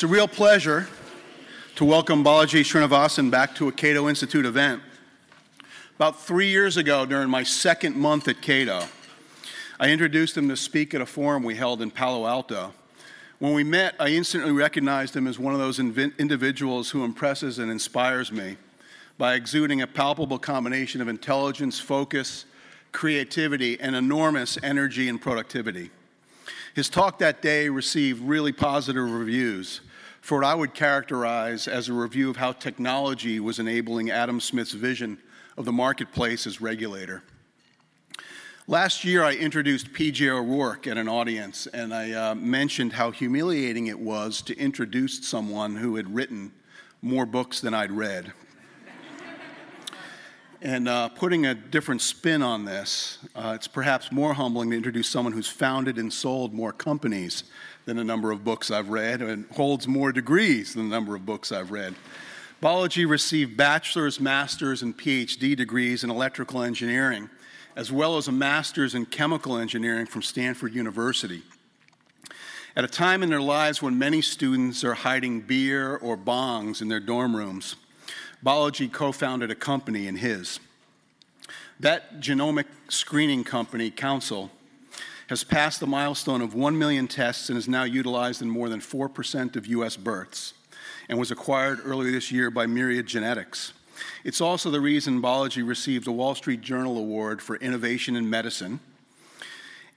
It's a real pleasure to welcome Balaji Srinivasan back to a Cato Institute event. About three years ago, during my second month at Cato, I introduced him to speak at a forum we held in Palo Alto. When we met, I instantly recognized him as one of those inv- individuals who impresses and inspires me by exuding a palpable combination of intelligence, focus, creativity, and enormous energy and productivity. His talk that day received really positive reviews for what I would characterize as a review of how technology was enabling Adam Smith's vision of the marketplace as regulator. Last year, I introduced PJ O'Rourke at an audience, and I uh, mentioned how humiliating it was to introduce someone who had written more books than I'd read. And uh, putting a different spin on this, uh, it's perhaps more humbling to introduce someone who's founded and sold more companies than the number of books I've read and holds more degrees than the number of books I've read. Balaji received bachelor's, master's, and PhD degrees in electrical engineering, as well as a master's in chemical engineering from Stanford University. At a time in their lives when many students are hiding beer or bongs in their dorm rooms, Balaji co founded a company in his. That genomic screening company, Counsyl, has passed the milestone of 1 million tests and is now utilized in more than 4% of US births and was acquired earlier this year by Myriad Genetics. It's also the reason Balaji received a Wall Street Journal Award for Innovation in Medicine.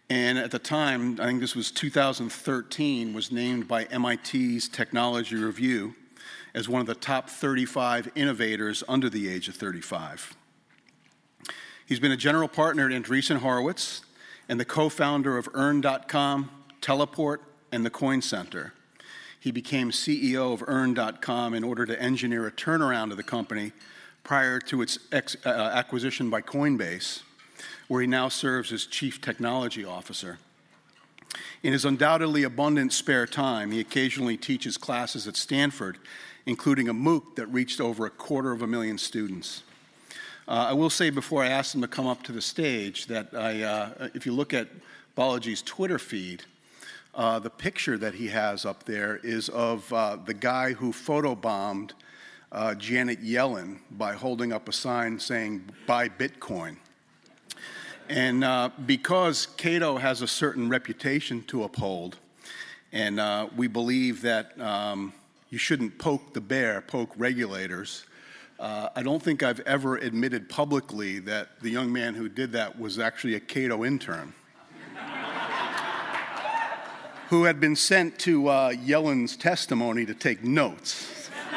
And at the time, I think this was 2013, was named by MIT's Technology Review as one of the top 35 innovators under the age of 35. He's been a general partner at Andreessen Horowitz, and the co founder of Earn.com, Teleport, and the Coin Center. He became CEO of Earn.com in order to engineer a turnaround of the company prior to its ex- uh, acquisition by Coinbase, where he now serves as Chief Technology Officer. In his undoubtedly abundant spare time, he occasionally teaches classes at Stanford, including a MOOC that reached over a quarter of a million students. Uh, I will say before I ask him to come up to the stage that I, uh, if you look at Balaji's Twitter feed, uh, the picture that he has up there is of uh, the guy who photobombed uh, Janet Yellen by holding up a sign saying, buy Bitcoin. And uh, because Cato has a certain reputation to uphold, and we believe that um, you shouldn't poke the bear, poke regulators. Uh, I don't think I've ever admitted publicly that the young man who did that was actually a Cato intern who had been sent to uh, Yellen's testimony to take notes.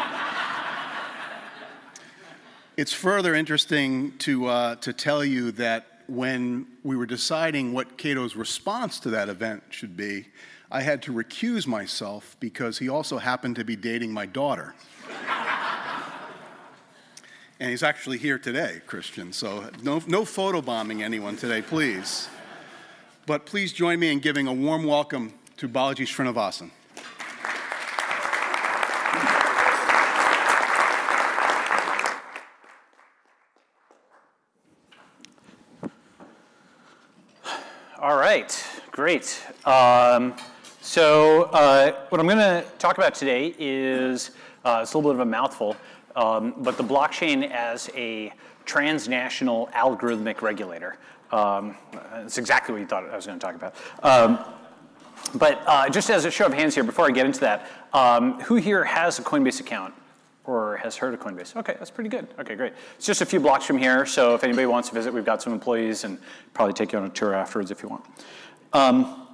it's further interesting to, uh, to tell you that when we were deciding what Cato's response to that event should be, I had to recuse myself because he also happened to be dating my daughter. And he's actually here today, Christian. So no, no photobombing anyone today, please. But please join me in giving a warm welcome to Balaji Srinivasan. All right, great. Um, so uh, what I'm going to talk about today is uh, it's a little bit of a mouthful, um, but the blockchain as a transnational algorithmic regulator. Um, that's exactly what you thought I was going to talk about. Um, but uh, just as a show of hands here, before I get into that, um, who here has a Coinbase account or has heard of Coinbase? Okay, that's pretty good. Okay, great. It's just a few blocks from here, so if anybody wants to visit, we've got some employees and probably take you on a tour afterwards if you want. Um,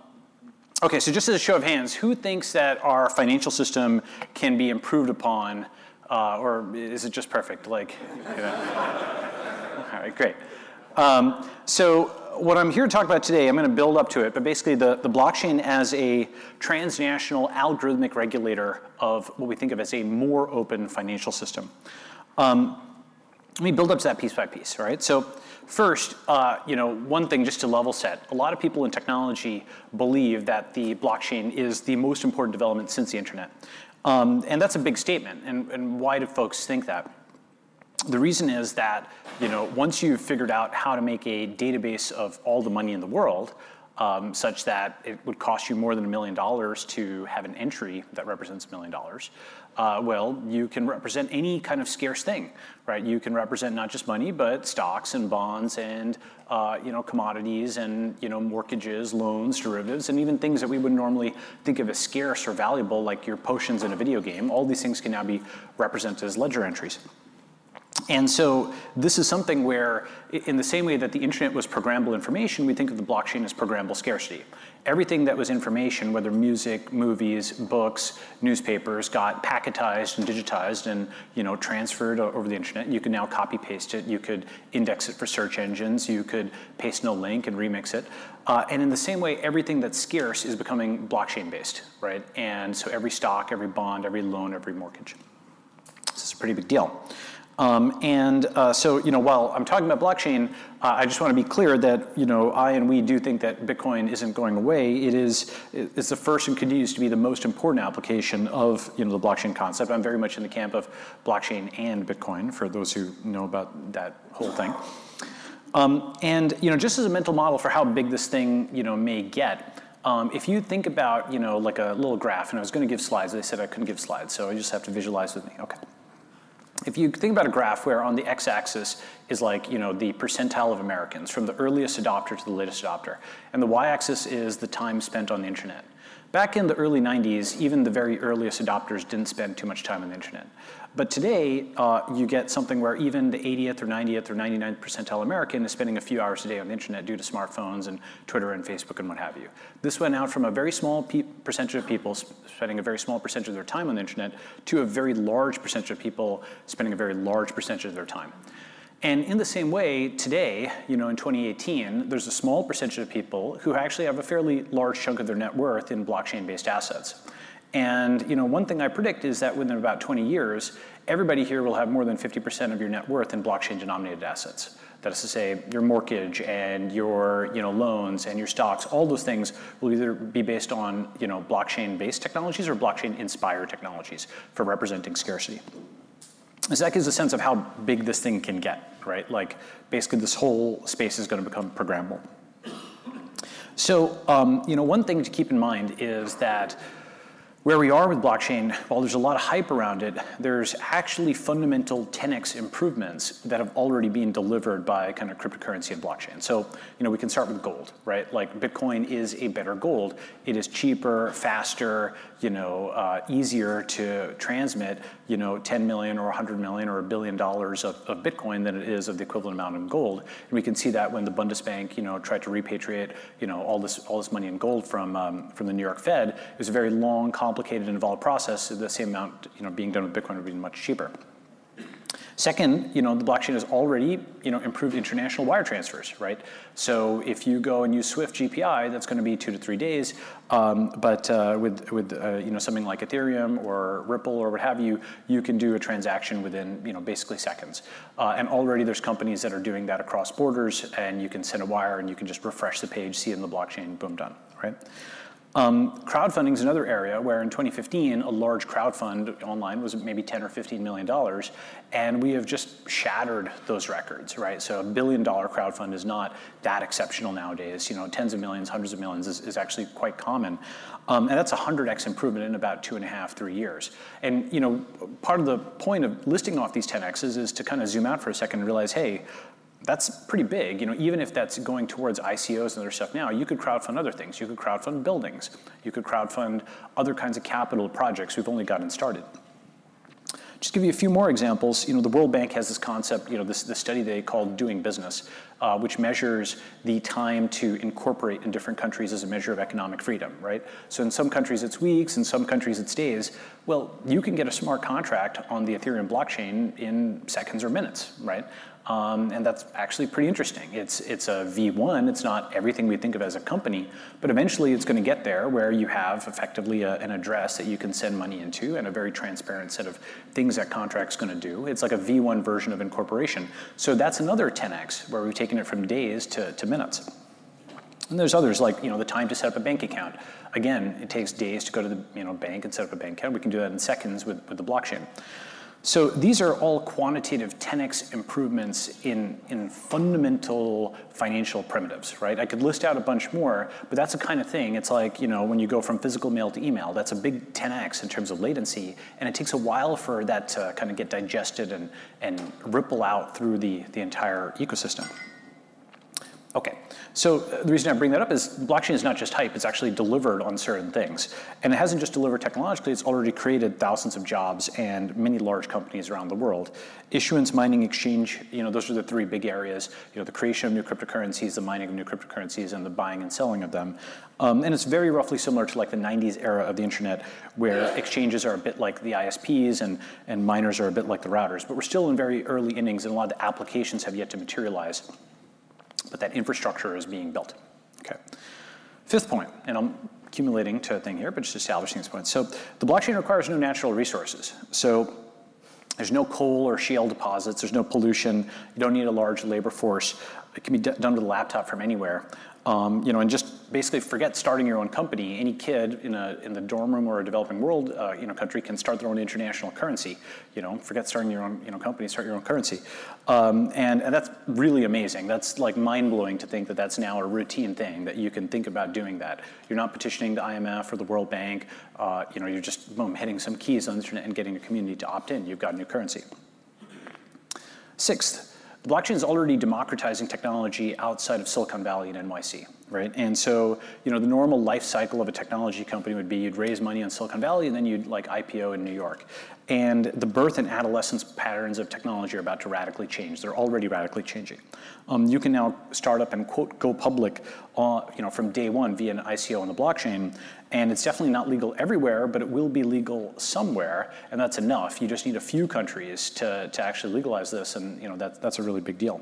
okay, so just as a show of hands, who thinks that our financial system can be improved upon uh, or is it just perfect? Like, you know. all right, great. Um, so what I'm here to talk about today, I'm going to build up to it, but basically the, the blockchain as a transnational algorithmic regulator of what we think of as a more open financial system. Um, let me build up to that piece by piece, right? So first, uh, you know, one thing just to level set, a lot of people in technology believe that the blockchain is the most important development since the internet. Um, and that's a big statement. And, and why do folks think that? The reason is that you know once you've figured out how to make a database of all the money in the world, um, such that it would cost you more than a million dollars to have an entry that represents a million dollars, uh, well, you can represent any kind of scarce thing, right? You can represent not just money, but stocks and bonds and uh, you know commodities and you know mortgages, loans, derivatives, and even things that we would normally think of as scarce or valuable, like your potions in a video game. All these things can now be represented as ledger entries. And so this is something where, in the same way that the internet was programmable information, we think of the blockchain as programmable scarcity. Everything that was information, whether music, movies, books, newspapers, got packetized and digitized and you know transferred over the internet. You can now copy paste it. You could index it for search engines. You could paste a link and remix it. Uh, and in the same way, everything that's scarce is becoming blockchain based, right? And so every stock, every bond, every loan, every mortgage. This is a pretty big deal. Um, and uh, so, you know, while I'm talking about blockchain, uh, I just want to be clear that, you know, I and we do think that Bitcoin isn't going away. It is, it's the first and continues to be the most important application of, you know, the blockchain concept. I'm very much in the camp of blockchain and Bitcoin, for those who know about that whole thing. Um, and, you know, just as a mental model for how big this thing, you know, may get, um, if you think about, you know, like a little graph, and I was going to give slides, they said I couldn't give slides, so I just have to visualize with me. Okay if you think about a graph where on the x-axis is like you know the percentile of Americans from the earliest adopter to the latest adopter, and the y-axis is the time spent on the internet. Back in the early 90s, even the very earliest adopters didn't spend too much time on the internet. But today, uh, you get something where even the 80th or 90th or 99th percentile American is spending a few hours a day on the internet due to smartphones and Twitter and Facebook and what have you. This went out from a very small percentage of people spending a very small percentage of their time on the internet to a very large percentage of people spending a very large percentage of their time. And in the same way, today, you know, in 2018, there's a small percentage of people who actually have a fairly large chunk of their net worth in blockchain-based assets. And you know, one thing I predict is that within about 20 years, everybody here will have more than 50% of your net worth in blockchain-denominated assets. That is to say, your mortgage and your you know, loans and your stocks, all those things will either be based on you know, blockchain-based technologies or blockchain-inspired technologies for representing scarcity. So that gives a sense of how big this thing can get, right? Like basically this whole space is going to become programmable. So um, you know, one thing to keep in mind is that where we are with blockchain, while there's a lot of hype around it, there's actually fundamental 10x improvements that have already been delivered by kind of cryptocurrency and blockchain. So, you know, we can start with gold, right? Like Bitcoin is a better gold. It is cheaper, faster, you know, uh, easier to transmit, you know, 10 million or 100 million or a billion dollars of, of Bitcoin than it is of the equivalent amount in gold. And we can see that when the Bundesbank, you know, tried to repatriate, you know, all this all this money in gold from um, from the New York Fed. It was a very long, complicated, and involved process. The same amount, you know, being done with Bitcoin would be much cheaper. Second, you know, the blockchain has already, you know, improved international wire transfers, right? So if you go and use Swift GPI, that's going to be two to three days. Um, but uh, with, with uh, you know, something like Ethereum or Ripple or what have you, you can do a transaction within, you know, basically seconds. Uh, and already there's companies that are doing that across borders, and you can send a wire and you can just refresh the page, see it in the blockchain, boom, done, right? Um, crowdfunding is another area where in 2015, a large crowd fund online was maybe 10 or 15 million dollars, and we have just shattered those records, right? So a billion dollar crowd fund is not that exceptional nowadays. You know, tens of millions, hundreds of millions is, is actually quite common. Um, and that's a 100x improvement in about two and a half, three years. And you know, part of the point of listing off these 10x's is to kind of zoom out for a second and realize, hey, that's pretty big. You know, even if that's going towards ICOs and other stuff now, you could crowdfund other things. You could crowdfund buildings. You could crowdfund other kinds of capital projects we've only gotten started. Just give you a few more examples. You know, the World Bank has this concept, you know, this, this study they call doing business, uh, which measures the time to incorporate in different countries as a measure of economic freedom, right? So in some countries it's weeks, in some countries it's days. Well, you can get a smart contract on the Ethereum blockchain in seconds or minutes, right? Um, and that's actually pretty interesting. It's, it's a V1, it's not everything we think of as a company, but eventually it's going to get there where you have effectively a, an address that you can send money into and a very transparent set of things that contract's going to do. It's like a V1 version of incorporation. So that's another 10x where we've taken it from days to, to minutes. And there's others like you know the time to set up a bank account. Again, it takes days to go to the you know bank and set up a bank account. We can do that in seconds with, with the blockchain. So these are all quantitative 10x improvements in, in fundamental financial primitives, right? I could list out a bunch more, but that's the kind of thing. It's like, you know, when you go from physical mail to email, that's a big 10x in terms of latency, and it takes a while for that to kind of get digested and, and ripple out through the, the entire ecosystem. Okay, so uh, the reason I bring that up is blockchain is not just hype, it's actually delivered on certain things. And it hasn't just delivered technologically, it's already created thousands of jobs and many large companies around the world. Issuance, mining, exchange, you know, those are the three big areas. You know, the creation of new cryptocurrencies, the mining of new cryptocurrencies, and the buying and selling of them. Um, and it's very roughly similar to like the 90s era of the internet, where exchanges are a bit like the ISPs and, and miners are a bit like the routers. But we're still in very early innings and a lot of the applications have yet to materialize but that infrastructure is being built. Okay. Fifth point, and I'm accumulating to a thing here, but just establishing this point. So the blockchain requires no natural resources. So there's no coal or shale deposits, there's no pollution, you don't need a large labor force. It can be done with a laptop from anywhere. Um, you know, and just basically forget starting your own company. Any kid in a in the dorm room or a developing world, uh, you know, country can start their own international currency. You know, forget starting your own you know company, start your own currency, um, and and that's really amazing. That's like mind blowing to think that that's now a routine thing that you can think about doing that. You're not petitioning the IMF or the World Bank. Uh, you know, you're just boom hitting some keys on the internet and getting a community to opt in. You've got a new currency. Sixth blockchain is already democratizing technology outside of Silicon Valley and NYC, right? And so, you know, the normal life cycle of a technology company would be you'd raise money in Silicon Valley and then you'd like IPO in New York. And the birth and adolescence patterns of technology are about to radically change. They're already radically changing. Um, you can now start up and quote go public, uh, you know, from day one via an ICO on the blockchain, and it's definitely not legal everywhere, but it will be legal somewhere, and that's enough. You just need a few countries to to actually legalize this, and you know that that's a really big deal.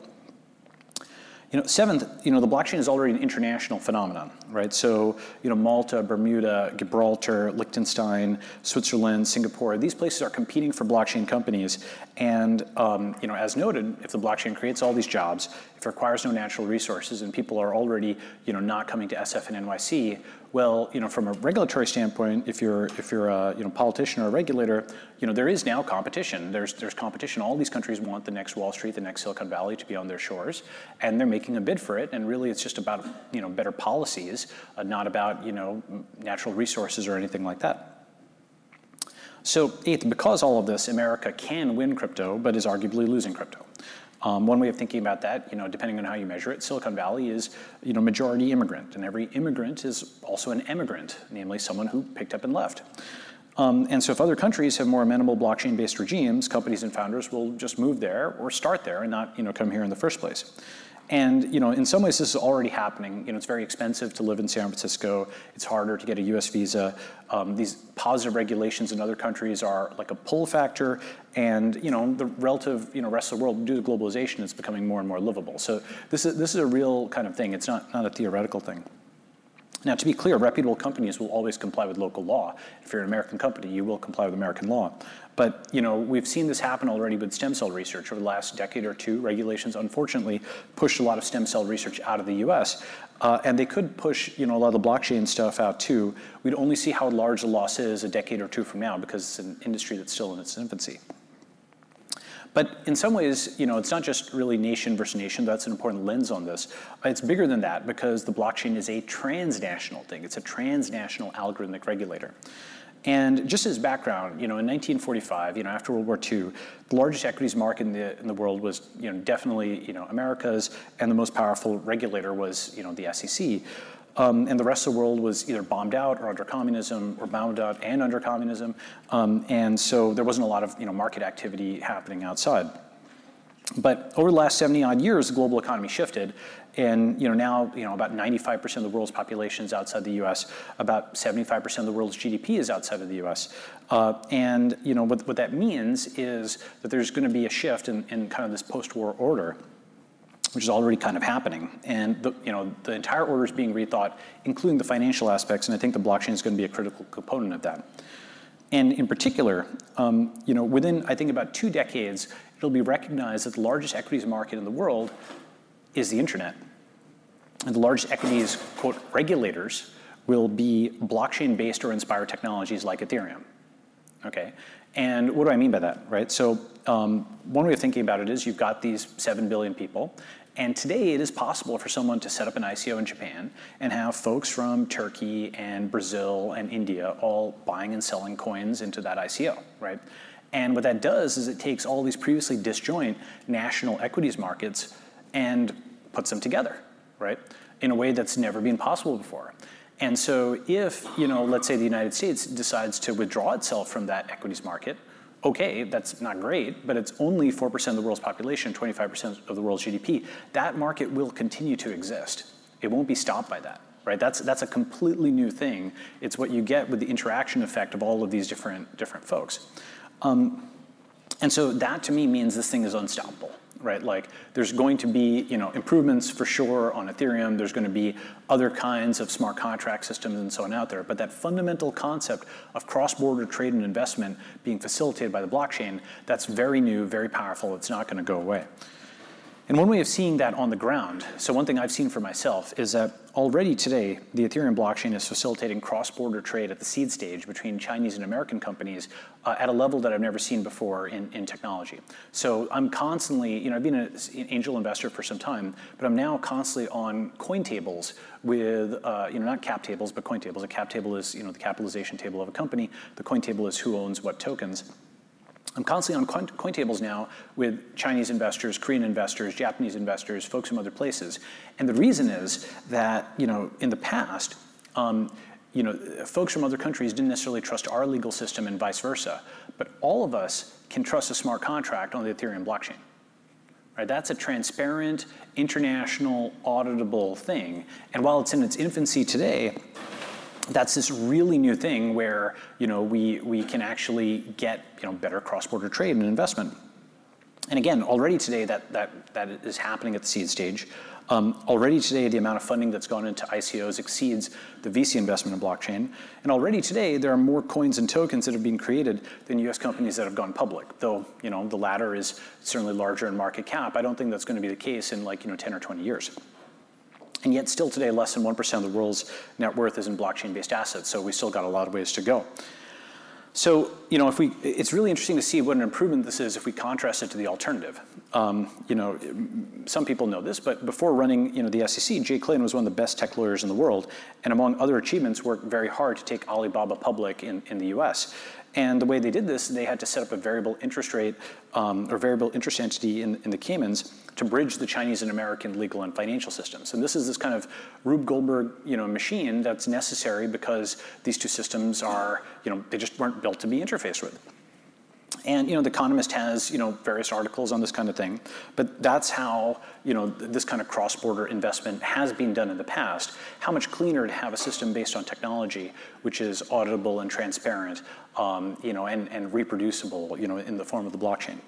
You know, seventh, you know, the blockchain is already an international phenomenon, right? So, you know, Malta, Bermuda, Gibraltar, Liechtenstein, Switzerland, Singapore, these places are competing for blockchain companies. And, um, you know, as noted, if the blockchain creates all these jobs, if it requires no natural resources and people are already, you know, not coming to SF and NYC, well, you know, from a regulatory standpoint, if you're if you're a you know politician or a regulator, you know, there is now competition. There's there's competition. All these countries want the next Wall Street, the next Silicon Valley to be on their shores, and they're making a bid for it. And really, it's just about you know better policies, uh, not about you know natural resources or anything like that. So eighth, because all of this, America can win crypto, but is arguably losing crypto. Um, one way of thinking about that, you know, depending on how you measure it, Silicon Valley is, you know, majority immigrant, and every immigrant is also an emigrant, namely someone who picked up and left. Um, and so if other countries have more amenable blockchain-based regimes, companies and founders will just move there or start there and not, you know, come here in the first place. And you know, in some ways, this is already happening. You know, it's very expensive to live in San Francisco. It's harder to get a U.S. visa. Um, these positive regulations in other countries are like a pull factor, and you know, the relative you know rest of the world due to globalization it's becoming more and more livable. So this is this is a real kind of thing. It's not not a theoretical thing. Now, to be clear, reputable companies will always comply with local law. If you're an American company, you will comply with American law. But you know, we've seen this happen already with stem cell research over the last decade or two. Regulations, unfortunately, pushed a lot of stem cell research out of the U.S. Uh, and they could push you know, a lot of the blockchain stuff out too. We'd only see how large the loss is a decade or two from now because it's an industry that's still in its infancy. But in some ways, you know, it's not just really nation versus nation. That's an important lens on this. It's bigger than that because the blockchain is a transnational thing. It's a transnational algorithmic regulator. And just as background, you know, in 1945, you know, after World War II, the largest equities market in the in the world was, you know, definitely, you know, America's, and the most powerful regulator was, you know, the SEC. Um, and the rest of the world was either bombed out or under communism, or bombed out and under communism. Um, and so there wasn't a lot of, you know, market activity happening outside. But over the last 70 odd years, the global economy shifted. And you know, now you know, about 95% of the world's population is outside the US. About 75% of the world's GDP is outside of the US. Uh, and you know, what, what that means is that there's going to be a shift in, in kind of this post-war order which is already kind of happening. And the, you know, the entire order is being rethought, including the financial aspects, and I think the blockchain is going to be a critical component of that. And in particular, um, you know, within, I think, about two decades, it'll be recognized that the largest equities market in the world is the internet. And the largest equities, quote, regulators will be blockchain-based or inspired technologies like Ethereum. okay? And what do I mean by that, right? So um, one way of thinking about it is you've got these 7 billion people, and today it is possible for someone to set up an ICO in Japan and have folks from Turkey and Brazil and India all buying and selling coins into that ICO, right? And what that does is it takes all these previously disjoint national equities markets and puts them together, right? In a way that's never been possible before. And so if, you know, let's say the United States decides to withdraw itself from that equities market, okay, that's not great, but it's only 4% of the world's population, 25% of the world's GDP. That market will continue to exist. It won't be stopped by that, right? That's, that's a completely new thing. It's what you get with the interaction effect of all of these different, different folks. Um, and so that to me means this thing is unstoppable right? Like there's going to be, you know, improvements for sure on Ethereum. There's going to be other kinds of smart contract systems and so on out there. But that fundamental concept of cross-border trade and investment being facilitated by the blockchain, that's very new, very powerful. It's not going to go away. And one way of seeing that on the ground, so one thing I've seen for myself is that already today, the Ethereum blockchain is facilitating cross-border trade at the seed stage between Chinese and American companies uh, at a level that I've never seen before in, in technology. So I'm constantly, you know, I've been an angel investor for some time, but I'm now constantly on coin tables with, uh, you know, not cap tables, but coin tables. A cap table is, you know, the capitalization table of a company. The coin table is who owns what tokens. I'm constantly on coin, tables now with Chinese investors, Korean investors, Japanese investors, folks from other places. And the reason is that, you know, in the past, um, you know, folks from other countries didn't necessarily trust our legal system and vice versa. But all of us can trust a smart contract on the Ethereum blockchain. Right? That's a transparent, international, auditable thing. And while it's in its infancy today, that's this really new thing where you know we we can actually get you know better cross-border trade and investment. And again, already today that that that is happening at the seed stage. Um, already today, the amount of funding that's gone into ICOs exceeds the VC investment in blockchain. And already today, there are more coins and tokens that have been created than US companies that have gone public. Though, you know, the latter is certainly larger in market cap. I don't think that's going to be the case in like, you know, 10 or 20 years. And yet still today, less than 1% of the world's net worth is in blockchain-based assets, so we still got a lot of ways to go. So, you know, if we, it's really interesting to see what an improvement this is if we contrast it to the alternative. Um, you know, some people know this, but before running, you know, the SEC, Jay Clayton was one of the best tech lawyers in the world, and among other achievements, worked very hard to take Alibaba public in, in the US. And the way they did this, they had to set up a variable interest rate um, or variable interest entity in, in the Caymans to bridge the Chinese and American legal and financial systems. And this is this kind of Rube Goldberg, you know, machine that's necessary because these two systems are, you know, they just weren't built to be interfaced with. And you know, The Economist has you know various articles on this kind of thing, but that's how you know this kind of cross-border investment has been done in the past. How much cleaner to have a system based on technology, which is auditable and transparent, um, you know, and, and reproducible, you know, in the form of the blockchain.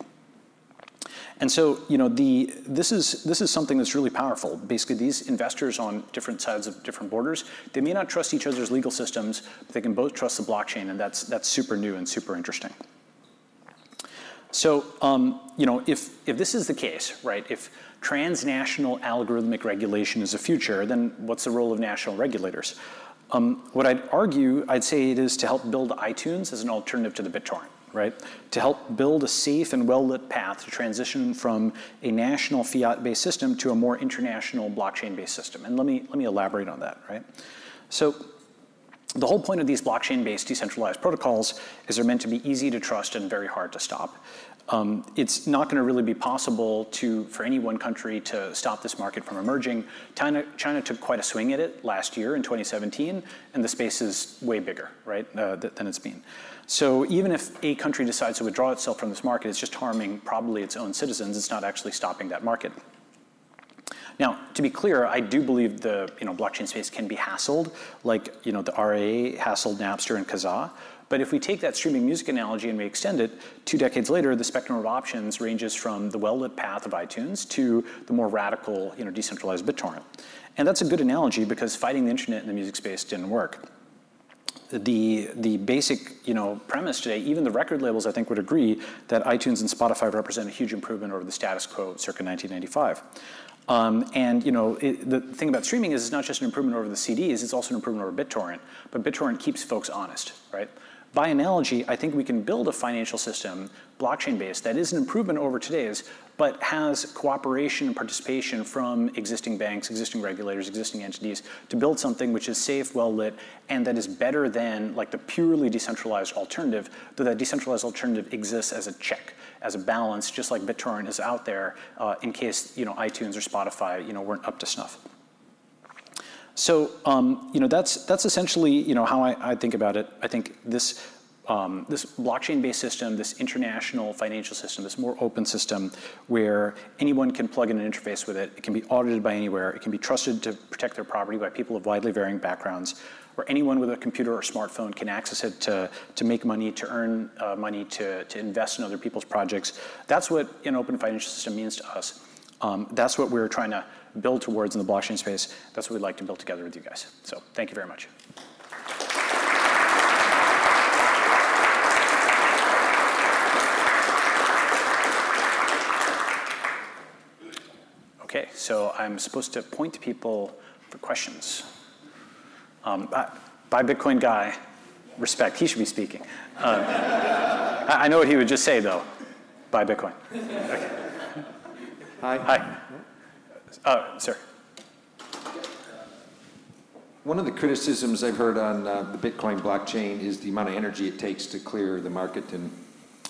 And so, you know, the, this, is, this is something that's really powerful. Basically, these investors on different sides of different borders, they may not trust each other's legal systems, but they can both trust the blockchain, and that's, that's super new and super interesting. So, um, you know, if, if this is the case, right, if transnational algorithmic regulation is the future, then what's the role of national regulators? Um, what I'd argue, I'd say it is to help build iTunes as an alternative to the BitTorrent, right? To help build a safe and well-lit path to transition from a national fiat-based system to a more international blockchain-based system. And let me, let me elaborate on that, right? So the whole point of these blockchain-based decentralized protocols is they're meant to be easy to trust and very hard to stop. Um, it's not going to really be possible to, for any one country to stop this market from emerging. China, China took quite a swing at it last year in 2017, and the space is way bigger, right, uh, than it's been. So even if a country decides to withdraw itself from this market, it's just harming probably its own citizens. It's not actually stopping that market. Now, to be clear, I do believe the you know, blockchain space can be hassled, like you know, the RIAA hassled Napster and Kazaa. But if we take that streaming music analogy and we extend it, two decades later, the spectrum of options ranges from the well-lit path of iTunes to the more radical, you know, decentralized BitTorrent. And that's a good analogy because fighting the internet in the music space didn't work. The, the basic you know, premise today, even the record labels I think would agree that iTunes and Spotify represent a huge improvement over the status quo circa 1995. Um, and you know, it, the thing about streaming is it's not just an improvement over the CDs, it's also an improvement over BitTorrent. But BitTorrent keeps folks honest, right? By analogy, I think we can build a financial system, blockchain-based, that is an improvement over today's, but has cooperation and participation from existing banks, existing regulators, existing entities to build something which is safe, well-lit, and that is better than like the purely decentralized alternative, though that decentralized alternative exists as a check, as a balance, just like BitTorrent is out there uh, in case you know iTunes or Spotify you know weren't up to snuff. So um, you know that's that's essentially you know how I, I think about it. I think this um, this blockchain-based system, this international financial system, this more open system where anyone can plug in an interface with it. It can be audited by anywhere. It can be trusted to protect their property by people of widely varying backgrounds. Where anyone with a computer or smartphone can access it to, to make money, to earn uh, money, to, to invest in other people's projects. That's what an open financial system means to us. Um, that's what we're trying to build towards in the blockchain space. That's what we'd like to build together with you guys. So thank you very much. Okay, so I'm supposed to point to people for questions. Um, buy Bitcoin guy, respect, he should be speaking. Uh, I know what he would just say though, buy Bitcoin. Okay. Hi. Hi. Uh, sir. One of the criticisms I've heard on uh, the Bitcoin blockchain is the amount of energy it takes to clear the market and,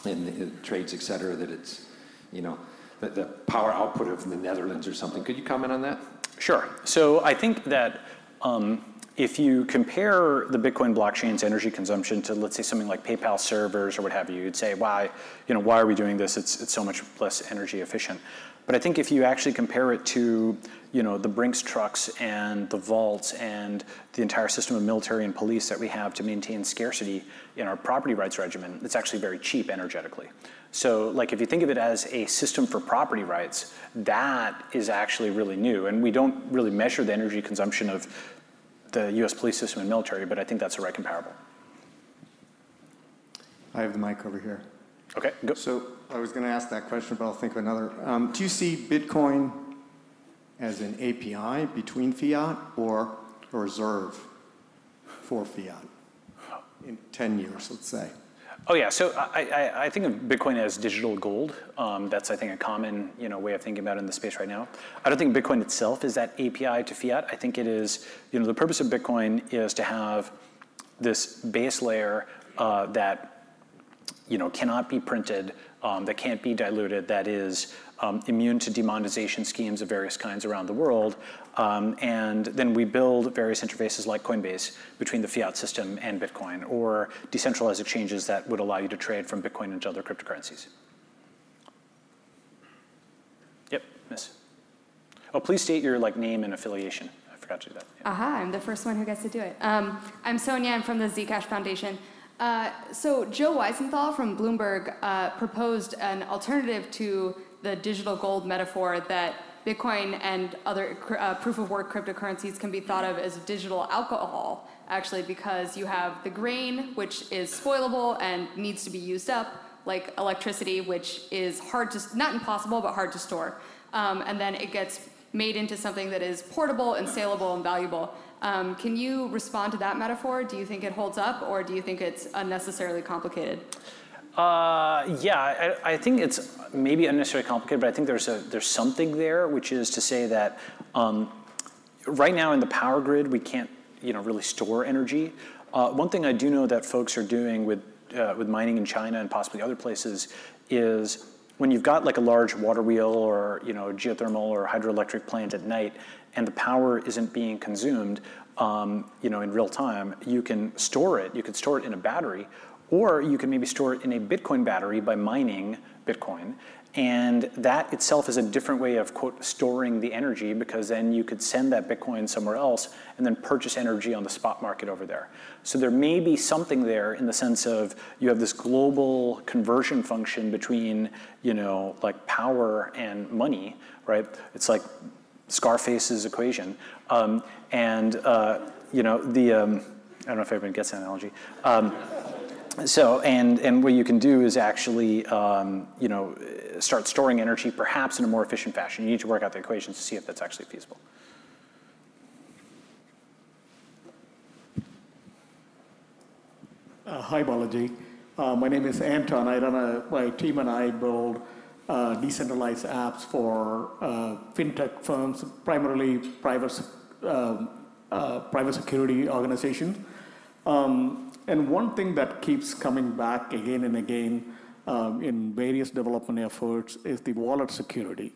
and the, trades, et cetera, that it's, you know, the, the power output of the Netherlands or something. Could you comment on that? Sure. So I think that um, if you compare the Bitcoin blockchain's energy consumption to, let's say, something like PayPal servers or what have you, you'd say, why, you know, why are we doing this? It's, it's so much less energy efficient. But I think if you actually compare it to you know, the Brinks trucks and the vaults and the entire system of military and police that we have to maintain scarcity in our property rights regimen, it's actually very cheap energetically. So like if you think of it as a system for property rights, that is actually really new. And we don't really measure the energy consumption of the US police system and military, but I think that's the right comparable. I have the mic over here. Okay, go. So I was going to ask that question, but I'll think of another. Um, do you see Bitcoin as an API between fiat or a reserve for fiat in 10 years, let's say? Oh yeah, so I, I, I think of Bitcoin as digital gold. Um, that's I think a common you know way of thinking about it in the space right now. I don't think Bitcoin itself is that API to fiat. I think it is you know the purpose of Bitcoin is to have this base layer uh, that you know, cannot be printed, um, that can't be diluted, that is um, immune to demonetization schemes of various kinds around the world. Um, and then we build various interfaces like Coinbase between the fiat system and Bitcoin, or decentralized exchanges that would allow you to trade from Bitcoin into other cryptocurrencies. Yep, miss. Oh, please state your like name and affiliation. I forgot to do that. Yeah. Aha, I'm the first one who gets to do it. Um, I'm Sonia. I'm from the Zcash Foundation. Uh, so Joe Weisenthal from Bloomberg uh, proposed an alternative to the digital gold metaphor that Bitcoin and other uh, proof of work cryptocurrencies can be thought of as digital alcohol, actually, because you have the grain, which is spoilable and needs to be used up, like electricity, which is hard to, not impossible, but hard to store. Um, and then it gets made into something that is portable and saleable and valuable. Um, can you respond to that metaphor? Do you think it holds up, or do you think it's unnecessarily complicated? Uh, yeah, I, I, think it's maybe unnecessarily complicated, but I think there's a there's something there, which is to say that um, right now in the power grid we can't you know really store energy. Uh, one thing I do know that folks are doing with uh, with mining in China and possibly other places is when you've got like a large water wheel or you know geothermal or hydroelectric plant at night and the power isn't being consumed um, you know, in real time, you can store it. You can store it in a battery, or you can maybe store it in a Bitcoin battery by mining Bitcoin. And that itself is a different way of, quote, storing the energy because then you could send that Bitcoin somewhere else and then purchase energy on the spot market over there. So there may be something there in the sense of you have this global conversion function between, you know, like power and money, right? It's like Scarface's equation. Um, and, uh, you know, the, um, I don't know if everyone gets that analogy. Um, so, and, and what you can do is actually, um, you know, start storing energy perhaps in a more efficient fashion. You need to work out the equations to see if that's actually feasible. Uh, Hi, Balaji. Uh, My name is Anton. I run a, my team and I build uh, decentralized apps for uh, fintech firms, primarily private, um, uh, private security organizations. Um, And one thing that keeps coming back again and again um, in various development efforts is the wallet security.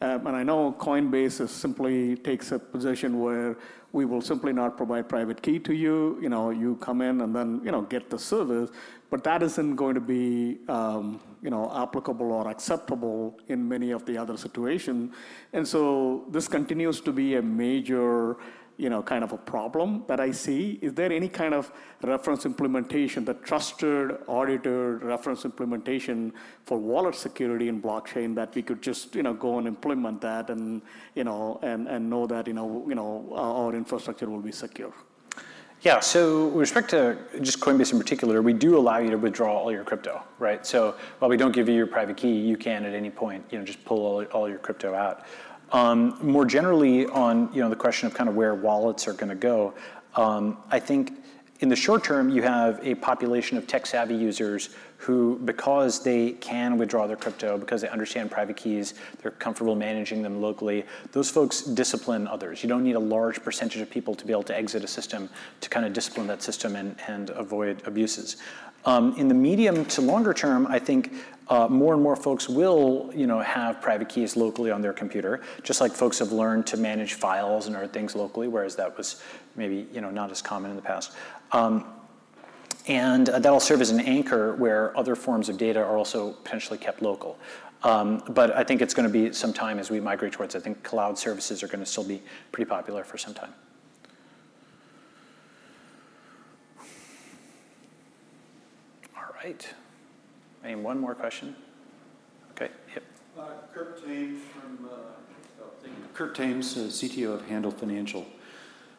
Um, and I know Coinbase is simply takes a position where we will simply not provide private key to you. You know, you come in and then you know get the service, but that isn't going to be um, you know applicable or acceptable in many of the other situations. And so this continues to be a major you know, kind of a problem that I see. Is there any kind of reference implementation, the trusted, audited reference implementation for wallet security in blockchain that we could just, you know, go and implement that and, you know, and, and know that, you know, you know, our our infrastructure will be secure? Yeah, so with respect to just Coinbase in particular, we do allow you to withdraw all your crypto, right? So while we don't give you your private key, you can at any point, you know, just pull all, all your crypto out. Um, more generally on, you know, the question of kind of where wallets are going to go, um, I think in the short term, you have a population of tech savvy users who, because they can withdraw their crypto, because they understand private keys, they're comfortable managing them locally, those folks discipline others. You don't need a large percentage of people to be able to exit a system to kind of discipline that system and, and avoid abuses. Um, in the medium to longer term, I think uh, more and more folks will, you know, have private keys locally on their computer, just like folks have learned to manage files and other things locally, whereas that was maybe, you know, not as common in the past. Um, and uh, that'll serve as an anchor where other forms of data are also potentially kept local. Um, but I think it's going to be some time as we migrate towards. I think cloud services are going to still be pretty popular for some time. All right. Any one more question? Okay. Yep. Uh, Kurt Thames from, uh. Kurt Thames, uh, CTO of Handle Financial.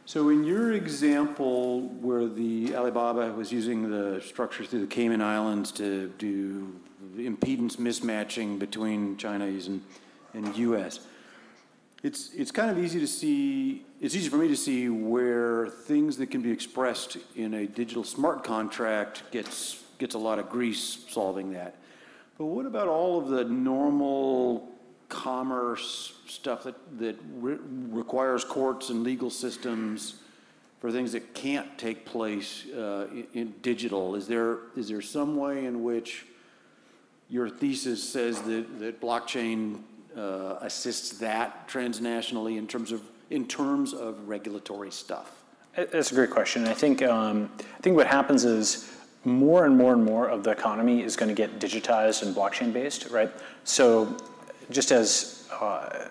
So in your example where the Alibaba was using the structure through the Cayman Islands to do impedance mismatching between Chinese and, and US, it's, it's kind of easy to see, it's easy for me to see where things that can be expressed in a digital smart contract gets, gets a lot of grease solving that. But what about all of the normal commerce stuff that, that re- requires courts and legal systems for things that can't take place uh, in, in digital? Is there, is there some way in which your thesis says that, that blockchain uh, assists that transnationally in terms of, in terms of regulatory stuff? That's a great question. I think um, I think what happens is more and more and more of the economy is going to get digitized and blockchain based, right? So just as uh,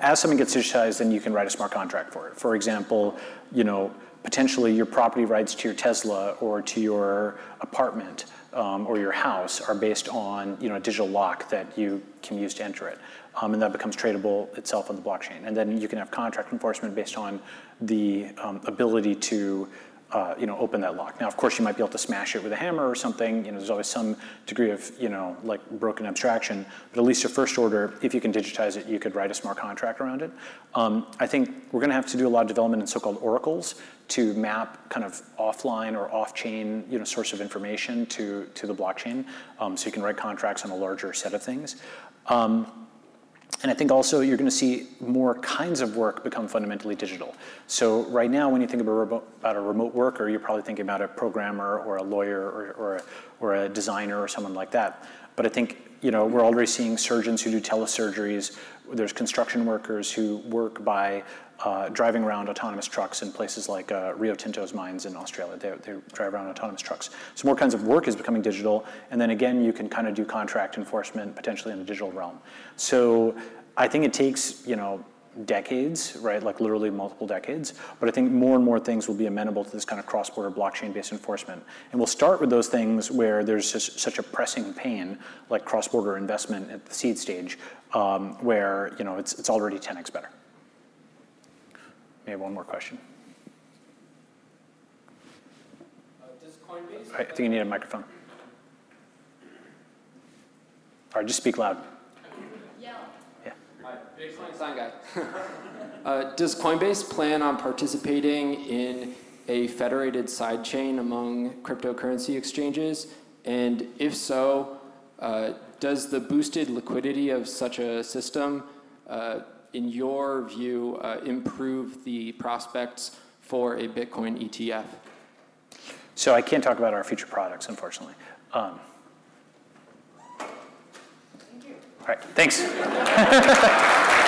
as something gets digitized, then you can write a smart contract for it. For example, you know potentially your property rights to your Tesla or to your apartment um, or your house are based on you know a digital lock that you can use to enter it, um, and that becomes tradable itself on the blockchain. And then you can have contract enforcement based on the um, ability to uh, you know, open that lock. Now, of course, you might be able to smash it with a hammer or something. You know, there's always some degree of, you know, like broken abstraction. But at least your first order, if you can digitize it, you could write a smart contract around it. Um, I think we're going to have to do a lot of development in so-called oracles to map kind of offline or off-chain, you know, source of information to to the blockchain, um, so you can write contracts on a larger set of things. Um, and I think also you're going to see more kinds of work become fundamentally digital. So right now, when you think about a remote, worker, you're probably thinking about a programmer or a lawyer or, or, a, or a designer or someone like that. But I think you know we're already seeing surgeons who do telesurgeries. There's construction workers who work by uh, driving around autonomous trucks in places like uh, Rio Tinto's mines in Australia. They, they drive around autonomous trucks. So more kinds of work is becoming digital. And then again, you can kind of do contract enforcement potentially in the digital realm. So I think it takes, you know, decades, right? Like literally multiple decades. But I think more and more things will be amenable to this kind of cross-border blockchain-based enforcement. And we'll start with those things where there's just such a pressing pain, like cross-border investment at the seed stage, um, where you know it's it's already 10x better. Maybe one more question. I think you need a microphone. All right, just speak loud. Sign guy. uh, does Coinbase plan on participating in a federated sidechain among cryptocurrency exchanges? And if so, uh, does the boosted liquidity of such a system, uh, in your view, uh, improve the prospects for a Bitcoin ETF? So I can't talk about our future products, unfortunately. Um, All right, thanks.